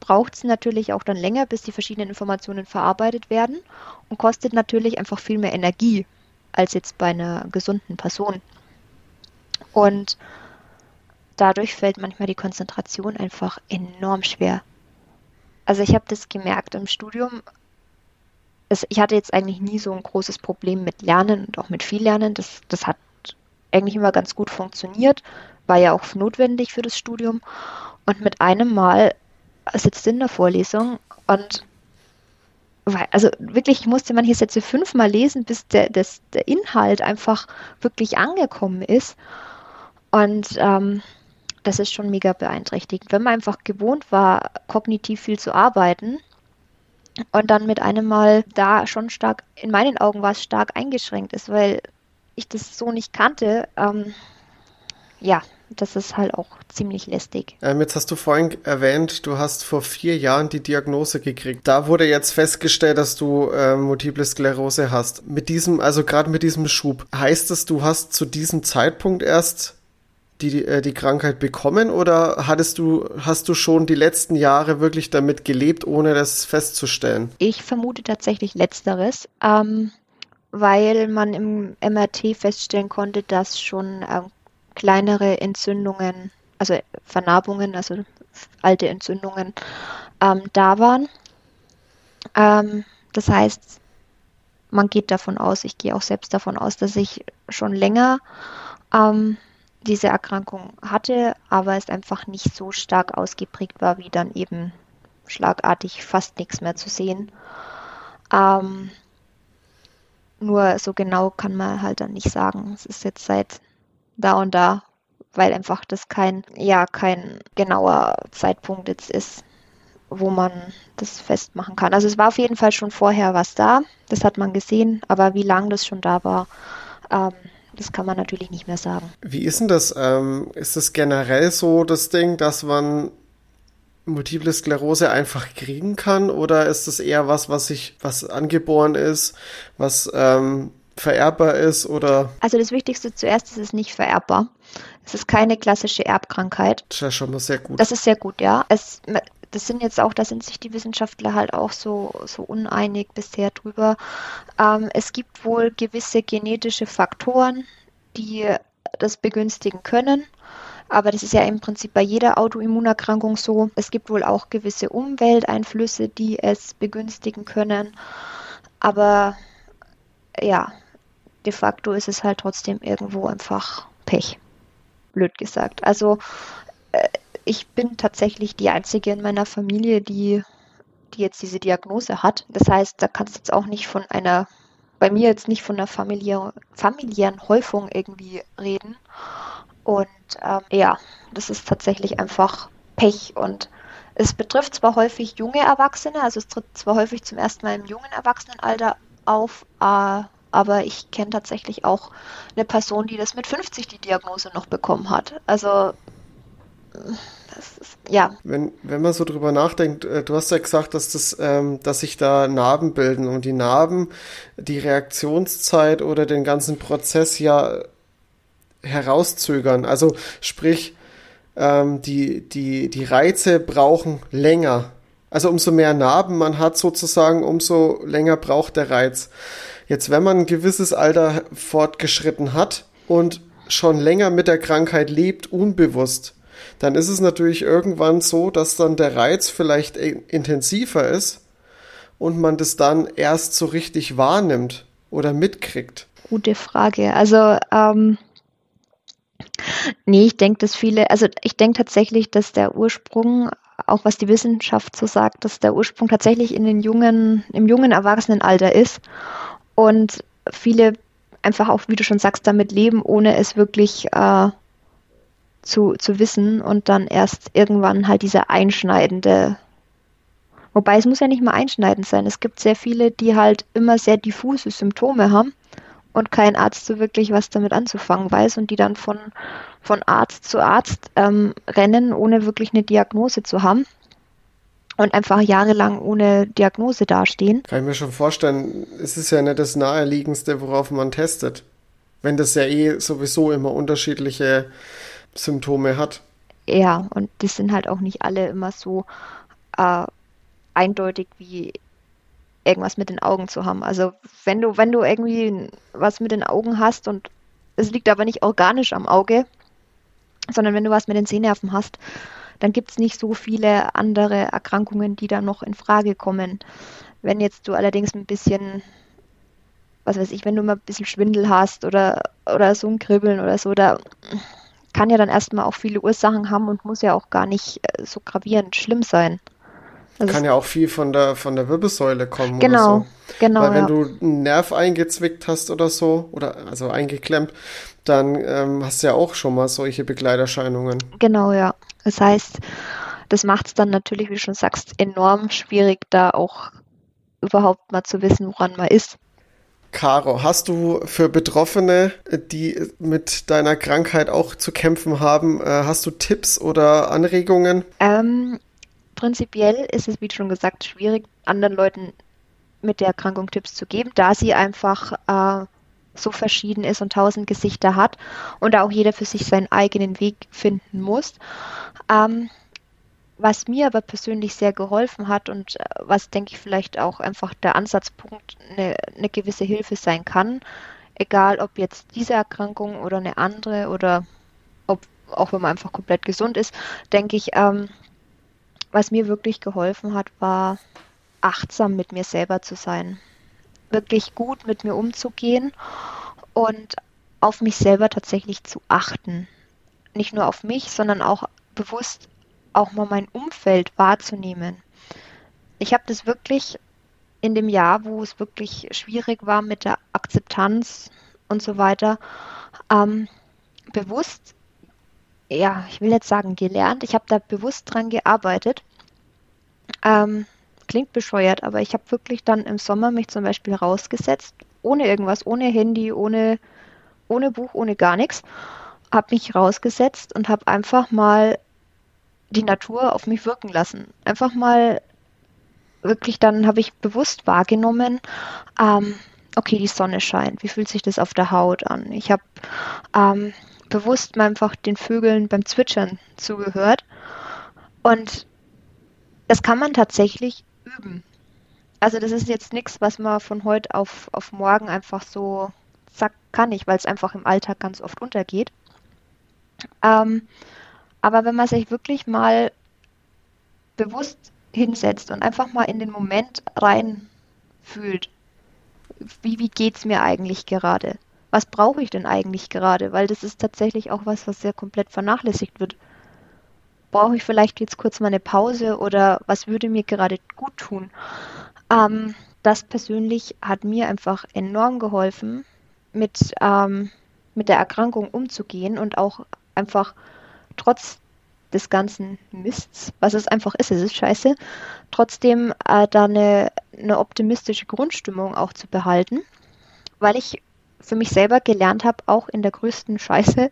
B: braucht es natürlich auch dann länger, bis die verschiedenen Informationen verarbeitet werden und kostet natürlich einfach viel mehr Energie, als jetzt bei einer gesunden Person. Und dadurch fällt manchmal die Konzentration einfach enorm schwer. Also ich habe das gemerkt im Studium. Es, ich hatte jetzt eigentlich nie so ein großes Problem mit Lernen und auch mit viel Lernen. Das, das hat eigentlich immer ganz gut funktioniert, war ja auch notwendig für das Studium. Und mit einem Mal sitzt in der Vorlesung und also wirklich, ich musste manche Sätze fünfmal lesen, bis der, das, der Inhalt einfach wirklich angekommen ist. Und ähm, das ist schon mega beeinträchtigend. Wenn man einfach gewohnt war, kognitiv viel zu arbeiten und dann mit einem Mal da schon stark, in meinen Augen war es stark eingeschränkt ist, weil ich das so nicht kannte, ähm, ja, das ist halt auch ziemlich lästig.
A: Ähm, jetzt hast du vorhin erwähnt, du hast vor vier Jahren die Diagnose gekriegt. Da wurde jetzt festgestellt, dass du äh, Multiple Sklerose hast. Mit diesem, also gerade mit diesem Schub, heißt es, du hast zu diesem Zeitpunkt erst die, äh, die Krankheit bekommen oder hattest du, hast du schon die letzten Jahre wirklich damit gelebt, ohne das festzustellen?
B: Ich vermute tatsächlich Letzteres. Ähm weil man im MRT feststellen konnte, dass schon ähm, kleinere Entzündungen, also Vernarbungen, also alte Entzündungen ähm, da waren. Ähm, das heißt, man geht davon aus, ich gehe auch selbst davon aus, dass ich schon länger ähm, diese Erkrankung hatte, aber es einfach nicht so stark ausgeprägt war, wie dann eben schlagartig fast nichts mehr zu sehen. Ähm, nur so genau kann man halt dann nicht sagen. Es ist jetzt seit da und da, weil einfach das kein, ja, kein genauer Zeitpunkt jetzt ist, wo man das festmachen kann. Also es war auf jeden Fall schon vorher was da, das hat man gesehen, aber wie lange das schon da war, ähm, das kann man natürlich nicht mehr sagen.
A: Wie ist denn das? Ähm, ist es generell so das Ding, dass man Multiple Sklerose einfach kriegen kann oder ist das eher was, was sich, was angeboren ist, was ähm, vererbbar ist oder?
B: Also das Wichtigste zuerst ist es nicht vererbbar. Es ist keine klassische Erbkrankheit.
A: Das ist schon mal sehr gut.
B: Das ist sehr gut, ja. Es, das sind jetzt auch, da sind sich die Wissenschaftler halt auch so, so uneinig bisher drüber. Ähm, es gibt wohl gewisse genetische Faktoren, die das begünstigen können. Aber das ist ja im Prinzip bei jeder Autoimmunerkrankung so. Es gibt wohl auch gewisse Umwelteinflüsse, die es begünstigen können. Aber ja, de facto ist es halt trotzdem irgendwo einfach Pech. Blöd gesagt. Also äh, ich bin tatsächlich die Einzige in meiner Familie, die, die jetzt diese Diagnose hat. Das heißt, da kannst du jetzt auch nicht von einer, bei mir jetzt nicht von einer familiär, familiären Häufung irgendwie reden. Und ähm, ja, das ist tatsächlich einfach Pech und es betrifft zwar häufig junge Erwachsene, also es tritt zwar häufig zum ersten Mal im jungen Erwachsenenalter auf, äh, aber ich kenne tatsächlich auch eine Person, die das mit 50 die Diagnose noch bekommen hat. Also ist, ja.
A: Wenn, wenn man so drüber nachdenkt, äh, du hast ja gesagt, dass das, ähm, dass sich da Narben bilden und die Narben die Reaktionszeit oder den ganzen Prozess ja herauszögern. Also sprich, ähm, die, die, die Reize brauchen länger. Also umso mehr Narben man hat sozusagen, umso länger braucht der Reiz. Jetzt, wenn man ein gewisses Alter fortgeschritten hat und schon länger mit der Krankheit lebt, unbewusst, dann ist es natürlich irgendwann so, dass dann der Reiz vielleicht intensiver ist und man das dann erst so richtig wahrnimmt oder mitkriegt.
B: Gute Frage. Also ähm, Nee, ich denke, dass viele, also ich denke tatsächlich, dass der Ursprung, auch was die Wissenschaft so sagt, dass der Ursprung tatsächlich in den jungen, im jungen Erwachsenenalter ist und viele einfach auch, wie du schon sagst, damit leben, ohne es wirklich äh, zu, zu wissen und dann erst irgendwann halt dieser einschneidende Wobei es muss ja nicht mal einschneidend sein. Es gibt sehr viele, die halt immer sehr diffuse Symptome haben und kein Arzt so wirklich was damit anzufangen weiß und die dann von, von Arzt zu Arzt ähm, rennen, ohne wirklich eine Diagnose zu haben und einfach jahrelang ohne Diagnose dastehen.
A: Kann ich mir schon vorstellen, es ist ja nicht das Naheliegendste, worauf man testet. Wenn das ja eh sowieso immer unterschiedliche Symptome hat.
B: Ja, und die sind halt auch nicht alle immer so äh, eindeutig wie irgendwas mit den Augen zu haben. Also wenn du, wenn du irgendwie was mit den Augen hast und es liegt aber nicht organisch am Auge, sondern wenn du was mit den Sehnerven hast, dann gibt es nicht so viele andere Erkrankungen, die da noch in Frage kommen. Wenn jetzt du allerdings ein bisschen, was weiß ich, wenn du mal ein bisschen Schwindel hast oder, oder so ein Kribbeln oder so, da kann ja dann erstmal auch viele Ursachen haben und muss ja auch gar nicht äh, so gravierend schlimm sein.
A: Also kann ja auch viel von der, von der Wirbelsäule kommen
B: genau,
A: so.
B: Genau,
A: Weil wenn
B: ja.
A: du einen Nerv eingezwickt hast oder so, oder also eingeklemmt, dann ähm, hast du ja auch schon mal solche Begleiterscheinungen.
B: Genau, ja. Das heißt, das macht es dann natürlich, wie du schon sagst, enorm schwierig, da auch überhaupt mal zu wissen, woran man ist.
A: Caro, hast du für Betroffene, die mit deiner Krankheit auch zu kämpfen haben, äh, hast du Tipps oder Anregungen?
B: Ähm, prinzipiell ist es, wie schon gesagt, schwierig, anderen Leuten mit der Erkrankung Tipps zu geben, da sie einfach äh, so verschieden ist und tausend Gesichter hat und da auch jeder für sich seinen eigenen Weg finden muss. Ähm, was mir aber persönlich sehr geholfen hat und äh, was, denke ich, vielleicht auch einfach der Ansatzpunkt eine, eine gewisse Hilfe sein kann, egal ob jetzt diese Erkrankung oder eine andere oder ob auch wenn man einfach komplett gesund ist, denke ich, ähm, was mir wirklich geholfen hat, war achtsam mit mir selber zu sein. Wirklich gut mit mir umzugehen und auf mich selber tatsächlich zu achten. Nicht nur auf mich, sondern auch bewusst auch mal mein Umfeld wahrzunehmen. Ich habe das wirklich in dem Jahr, wo es wirklich schwierig war mit der Akzeptanz und so weiter, ähm, bewusst ja, ich will jetzt sagen gelernt. Ich habe da bewusst dran gearbeitet. Ähm, klingt bescheuert, aber ich habe wirklich dann im Sommer mich zum Beispiel rausgesetzt, ohne irgendwas, ohne Handy, ohne, ohne Buch, ohne gar nichts, habe mich rausgesetzt und habe einfach mal die Natur auf mich wirken lassen. Einfach mal wirklich, dann habe ich bewusst wahrgenommen, ähm, okay, die Sonne scheint, wie fühlt sich das auf der Haut an? Ich habe ähm, bewusst einfach den Vögeln beim Zwitschern zugehört und das kann man tatsächlich üben. Also das ist jetzt nichts, was man von heute auf, auf morgen einfach so zack kann ich, weil es einfach im Alltag ganz oft untergeht. Ähm, aber wenn man sich wirklich mal bewusst hinsetzt und einfach mal in den Moment rein fühlt, wie, wie geht es mir eigentlich gerade? Was brauche ich denn eigentlich gerade? Weil das ist tatsächlich auch was, was sehr komplett vernachlässigt wird. Brauche ich vielleicht jetzt kurz mal eine Pause oder was würde mir gerade gut tun? Ähm, das persönlich hat mir einfach enorm geholfen, mit, ähm, mit der Erkrankung umzugehen und auch einfach trotz des ganzen Mists, was es einfach ist, es ist scheiße, trotzdem äh, da eine, eine optimistische Grundstimmung auch zu behalten, weil ich für mich selber gelernt habe, auch in der größten Scheiße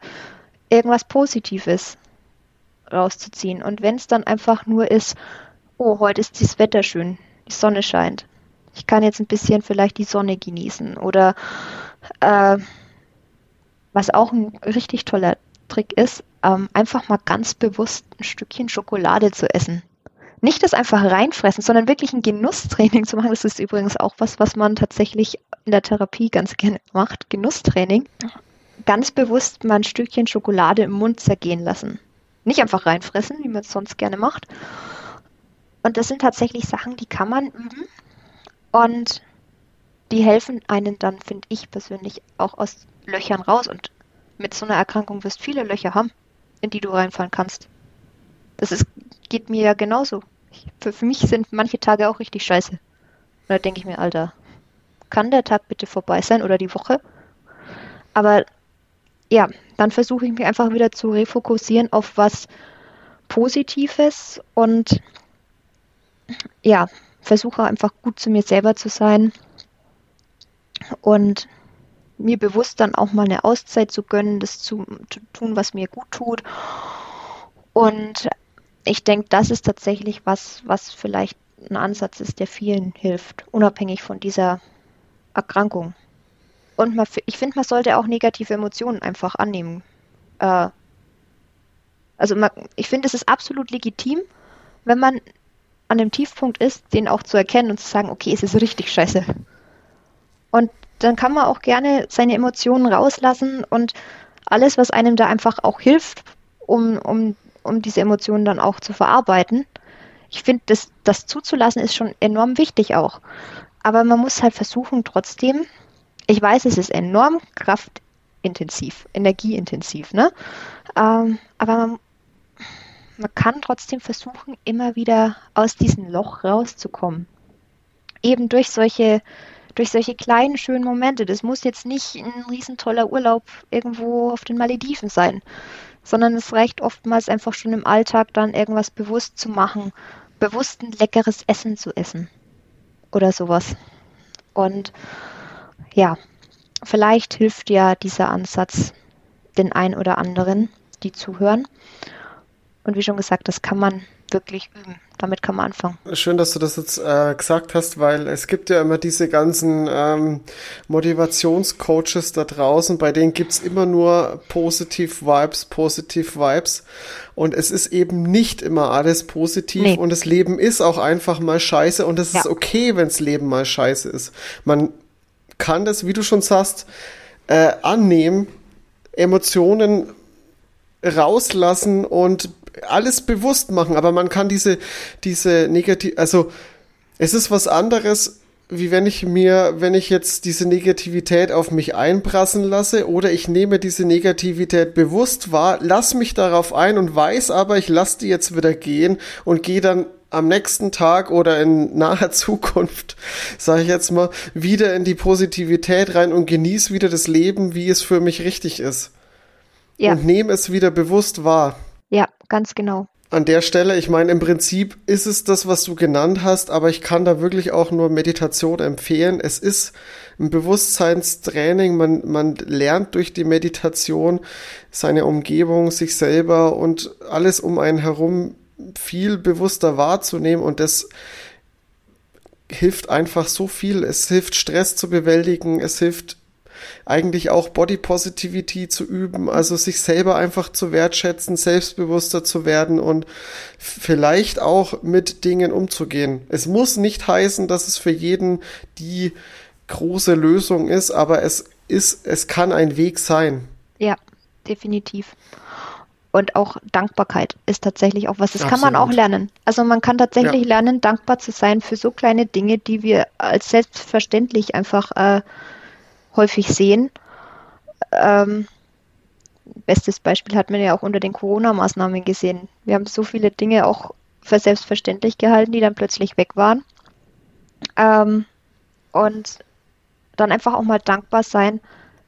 B: irgendwas Positives rauszuziehen. Und wenn es dann einfach nur ist, oh, heute ist das Wetter schön, die Sonne scheint. Ich kann jetzt ein bisschen vielleicht die Sonne genießen. Oder äh, was auch ein richtig toller Trick ist, ähm, einfach mal ganz bewusst ein Stückchen Schokolade zu essen. Nicht das einfach reinfressen, sondern wirklich ein Genusstraining zu machen. Das ist übrigens auch was, was man tatsächlich in der Therapie ganz gerne macht. Genusstraining. Ganz bewusst mal ein Stückchen Schokolade im Mund zergehen lassen. Nicht einfach reinfressen, wie man es sonst gerne macht. Und das sind tatsächlich Sachen, die kann man üben. Und die helfen einen dann, finde ich persönlich, auch aus Löchern raus. Und mit so einer Erkrankung wirst viele Löcher haben in die du reinfallen kannst. Das ist, geht mir ja genauso. Für, für mich sind manche Tage auch richtig scheiße. Und da denke ich mir, Alter, kann der Tag bitte vorbei sein oder die Woche? Aber ja, dann versuche ich mich einfach wieder zu refokussieren auf was Positives und ja, versuche einfach gut zu mir selber zu sein und mir bewusst dann auch mal eine Auszeit zu gönnen, das zu, zu tun, was mir gut tut. Und ich denke, das ist tatsächlich was, was vielleicht ein Ansatz ist, der vielen hilft, unabhängig von dieser Erkrankung. Und man, ich finde, man sollte auch negative Emotionen einfach annehmen. Äh, also man, ich finde, es ist absolut legitim, wenn man an dem Tiefpunkt ist, den auch zu erkennen und zu sagen, okay, es ist richtig scheiße. Und dann kann man auch gerne seine Emotionen rauslassen und alles, was einem da einfach auch hilft, um, um, um diese Emotionen dann auch zu verarbeiten. Ich finde, das, das zuzulassen ist schon enorm wichtig auch. Aber man muss halt versuchen, trotzdem, ich weiß, es ist enorm kraftintensiv, energieintensiv, ne? Ähm, aber man, man kann trotzdem versuchen, immer wieder aus diesem Loch rauszukommen. Eben durch solche durch solche kleinen, schönen Momente. Das muss jetzt nicht ein riesentoller Urlaub irgendwo auf den Malediven sein, sondern es reicht oftmals einfach schon im Alltag dann irgendwas bewusst zu machen, bewusst ein leckeres Essen zu essen oder sowas. Und ja, vielleicht hilft ja dieser Ansatz den ein oder anderen, die zuhören. Und wie schon gesagt, das kann man wirklich üben. Damit kann man anfangen.
A: Schön, dass du das jetzt äh, gesagt hast, weil es gibt ja immer diese ganzen ähm, Motivationscoaches da draußen, bei denen gibt's immer nur positiv Vibes, positiv Vibes. Und es ist eben nicht immer alles positiv nee. und das Leben ist auch einfach mal scheiße und es ja. ist okay, wenns Leben mal scheiße ist. Man kann das, wie du schon sagst, äh, annehmen, Emotionen rauslassen und alles bewusst machen, aber man kann diese, diese negativ, also es ist was anderes, wie wenn ich mir, wenn ich jetzt diese Negativität auf mich einprassen lasse oder ich nehme diese Negativität bewusst wahr, lass mich darauf ein und weiß aber, ich lasse die jetzt wieder gehen und gehe dann am nächsten Tag oder in naher Zukunft, sage ich jetzt mal, wieder in die Positivität rein und genieße wieder das Leben, wie es für mich richtig ist. Ja. Und nehme es wieder bewusst wahr.
B: Ja, ganz genau.
A: An der Stelle, ich meine, im Prinzip ist es das, was du genannt hast, aber ich kann da wirklich auch nur Meditation empfehlen. Es ist ein Bewusstseinstraining. Man, man lernt durch die Meditation seine Umgebung, sich selber und alles um einen herum viel bewusster wahrzunehmen und das hilft einfach so viel. Es hilft Stress zu bewältigen, es hilft eigentlich auch Body Positivity zu üben, also sich selber einfach zu wertschätzen, selbstbewusster zu werden und vielleicht auch mit Dingen umzugehen. Es muss nicht heißen, dass es für jeden die große Lösung ist, aber es ist, es kann ein Weg sein.
B: Ja, definitiv. Und auch Dankbarkeit ist tatsächlich auch was, das Absolut. kann man auch lernen. Also man kann tatsächlich ja. lernen, dankbar zu sein für so kleine Dinge, die wir als selbstverständlich einfach äh, häufig sehen. Ähm, bestes Beispiel hat man ja auch unter den Corona-Maßnahmen gesehen. Wir haben so viele Dinge auch für selbstverständlich gehalten, die dann plötzlich weg waren. Ähm, und dann einfach auch mal dankbar sein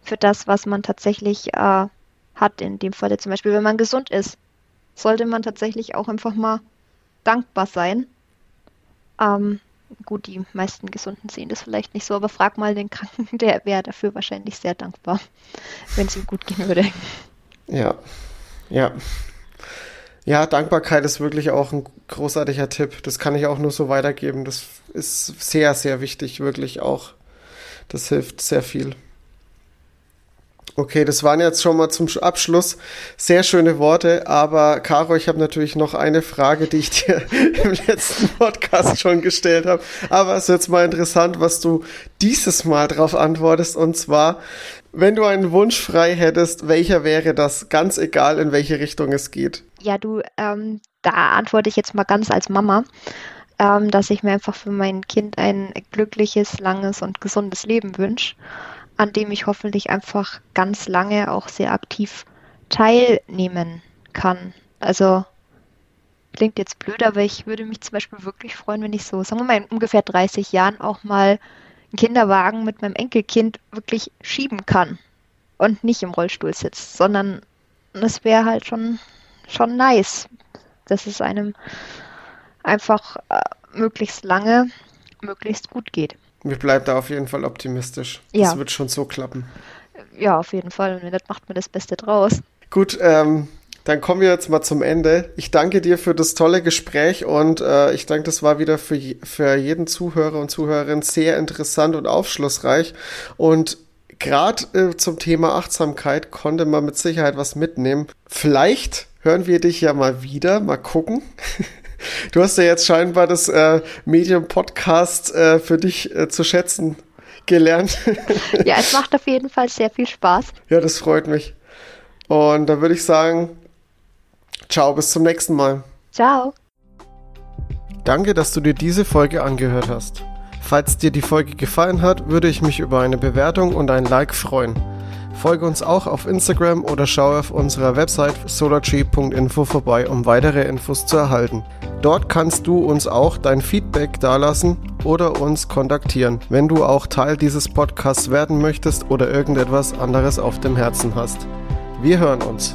B: für das, was man tatsächlich äh, hat. In dem Falle zum Beispiel, wenn man gesund ist, sollte man tatsächlich auch einfach mal dankbar sein. Ähm, Gut, die meisten Gesunden sehen das vielleicht nicht so, aber frag mal den Kranken, der wäre dafür wahrscheinlich sehr dankbar, wenn es ihm gut gehen würde.
A: Ja, ja. Ja, Dankbarkeit ist wirklich auch ein großartiger Tipp. Das kann ich auch nur so weitergeben. Das ist sehr, sehr wichtig, wirklich auch. Das hilft sehr viel. Okay, das waren jetzt schon mal zum Abschluss sehr schöne Worte, aber Caro, ich habe natürlich noch eine Frage, die ich dir im letzten Podcast schon gestellt habe. Aber es ist jetzt mal interessant, was du dieses Mal darauf antwortest. Und zwar, wenn du einen Wunsch frei hättest, welcher wäre das? Ganz egal, in welche Richtung es geht.
B: Ja, du, ähm, da antworte ich jetzt mal ganz als Mama. Ähm, dass ich mir einfach für mein Kind ein glückliches, langes und gesundes Leben wünsche an dem ich hoffentlich einfach ganz lange auch sehr aktiv teilnehmen kann. Also klingt jetzt blöd, aber ich würde mich zum Beispiel wirklich freuen, wenn ich so, sagen wir mal, in ungefähr 30 Jahren auch mal einen Kinderwagen mit meinem Enkelkind wirklich schieben kann und nicht im Rollstuhl sitzt, sondern es wäre halt schon, schon nice, dass es einem einfach äh, möglichst lange, möglichst gut geht.
A: Wir bleiben da auf jeden Fall optimistisch. Ja. Das wird schon so klappen.
B: Ja, auf jeden Fall. Und das macht mir das Beste draus.
A: Gut, ähm, dann kommen wir jetzt mal zum Ende. Ich danke dir für das tolle Gespräch und äh, ich denke, das war wieder für, für jeden Zuhörer und Zuhörerin sehr interessant und aufschlussreich. Und gerade äh, zum Thema Achtsamkeit konnte man mit Sicherheit was mitnehmen. Vielleicht hören wir dich ja mal wieder, mal gucken. Du hast ja jetzt scheinbar das äh, Medium-Podcast äh, für dich äh, zu schätzen gelernt.
B: ja, es macht auf jeden Fall sehr viel Spaß.
A: Ja, das freut mich. Und da würde ich sagen, ciao, bis zum nächsten Mal.
B: Ciao.
A: Danke, dass du dir diese Folge angehört hast. Falls dir die Folge gefallen hat, würde ich mich über eine Bewertung und ein Like freuen. Folge uns auch auf Instagram oder schau auf unserer Website solartree.info vorbei, um weitere Infos zu erhalten. Dort kannst du uns auch dein Feedback dalassen oder uns kontaktieren, wenn du auch Teil dieses Podcasts werden möchtest oder irgendetwas anderes auf dem Herzen hast. Wir hören uns.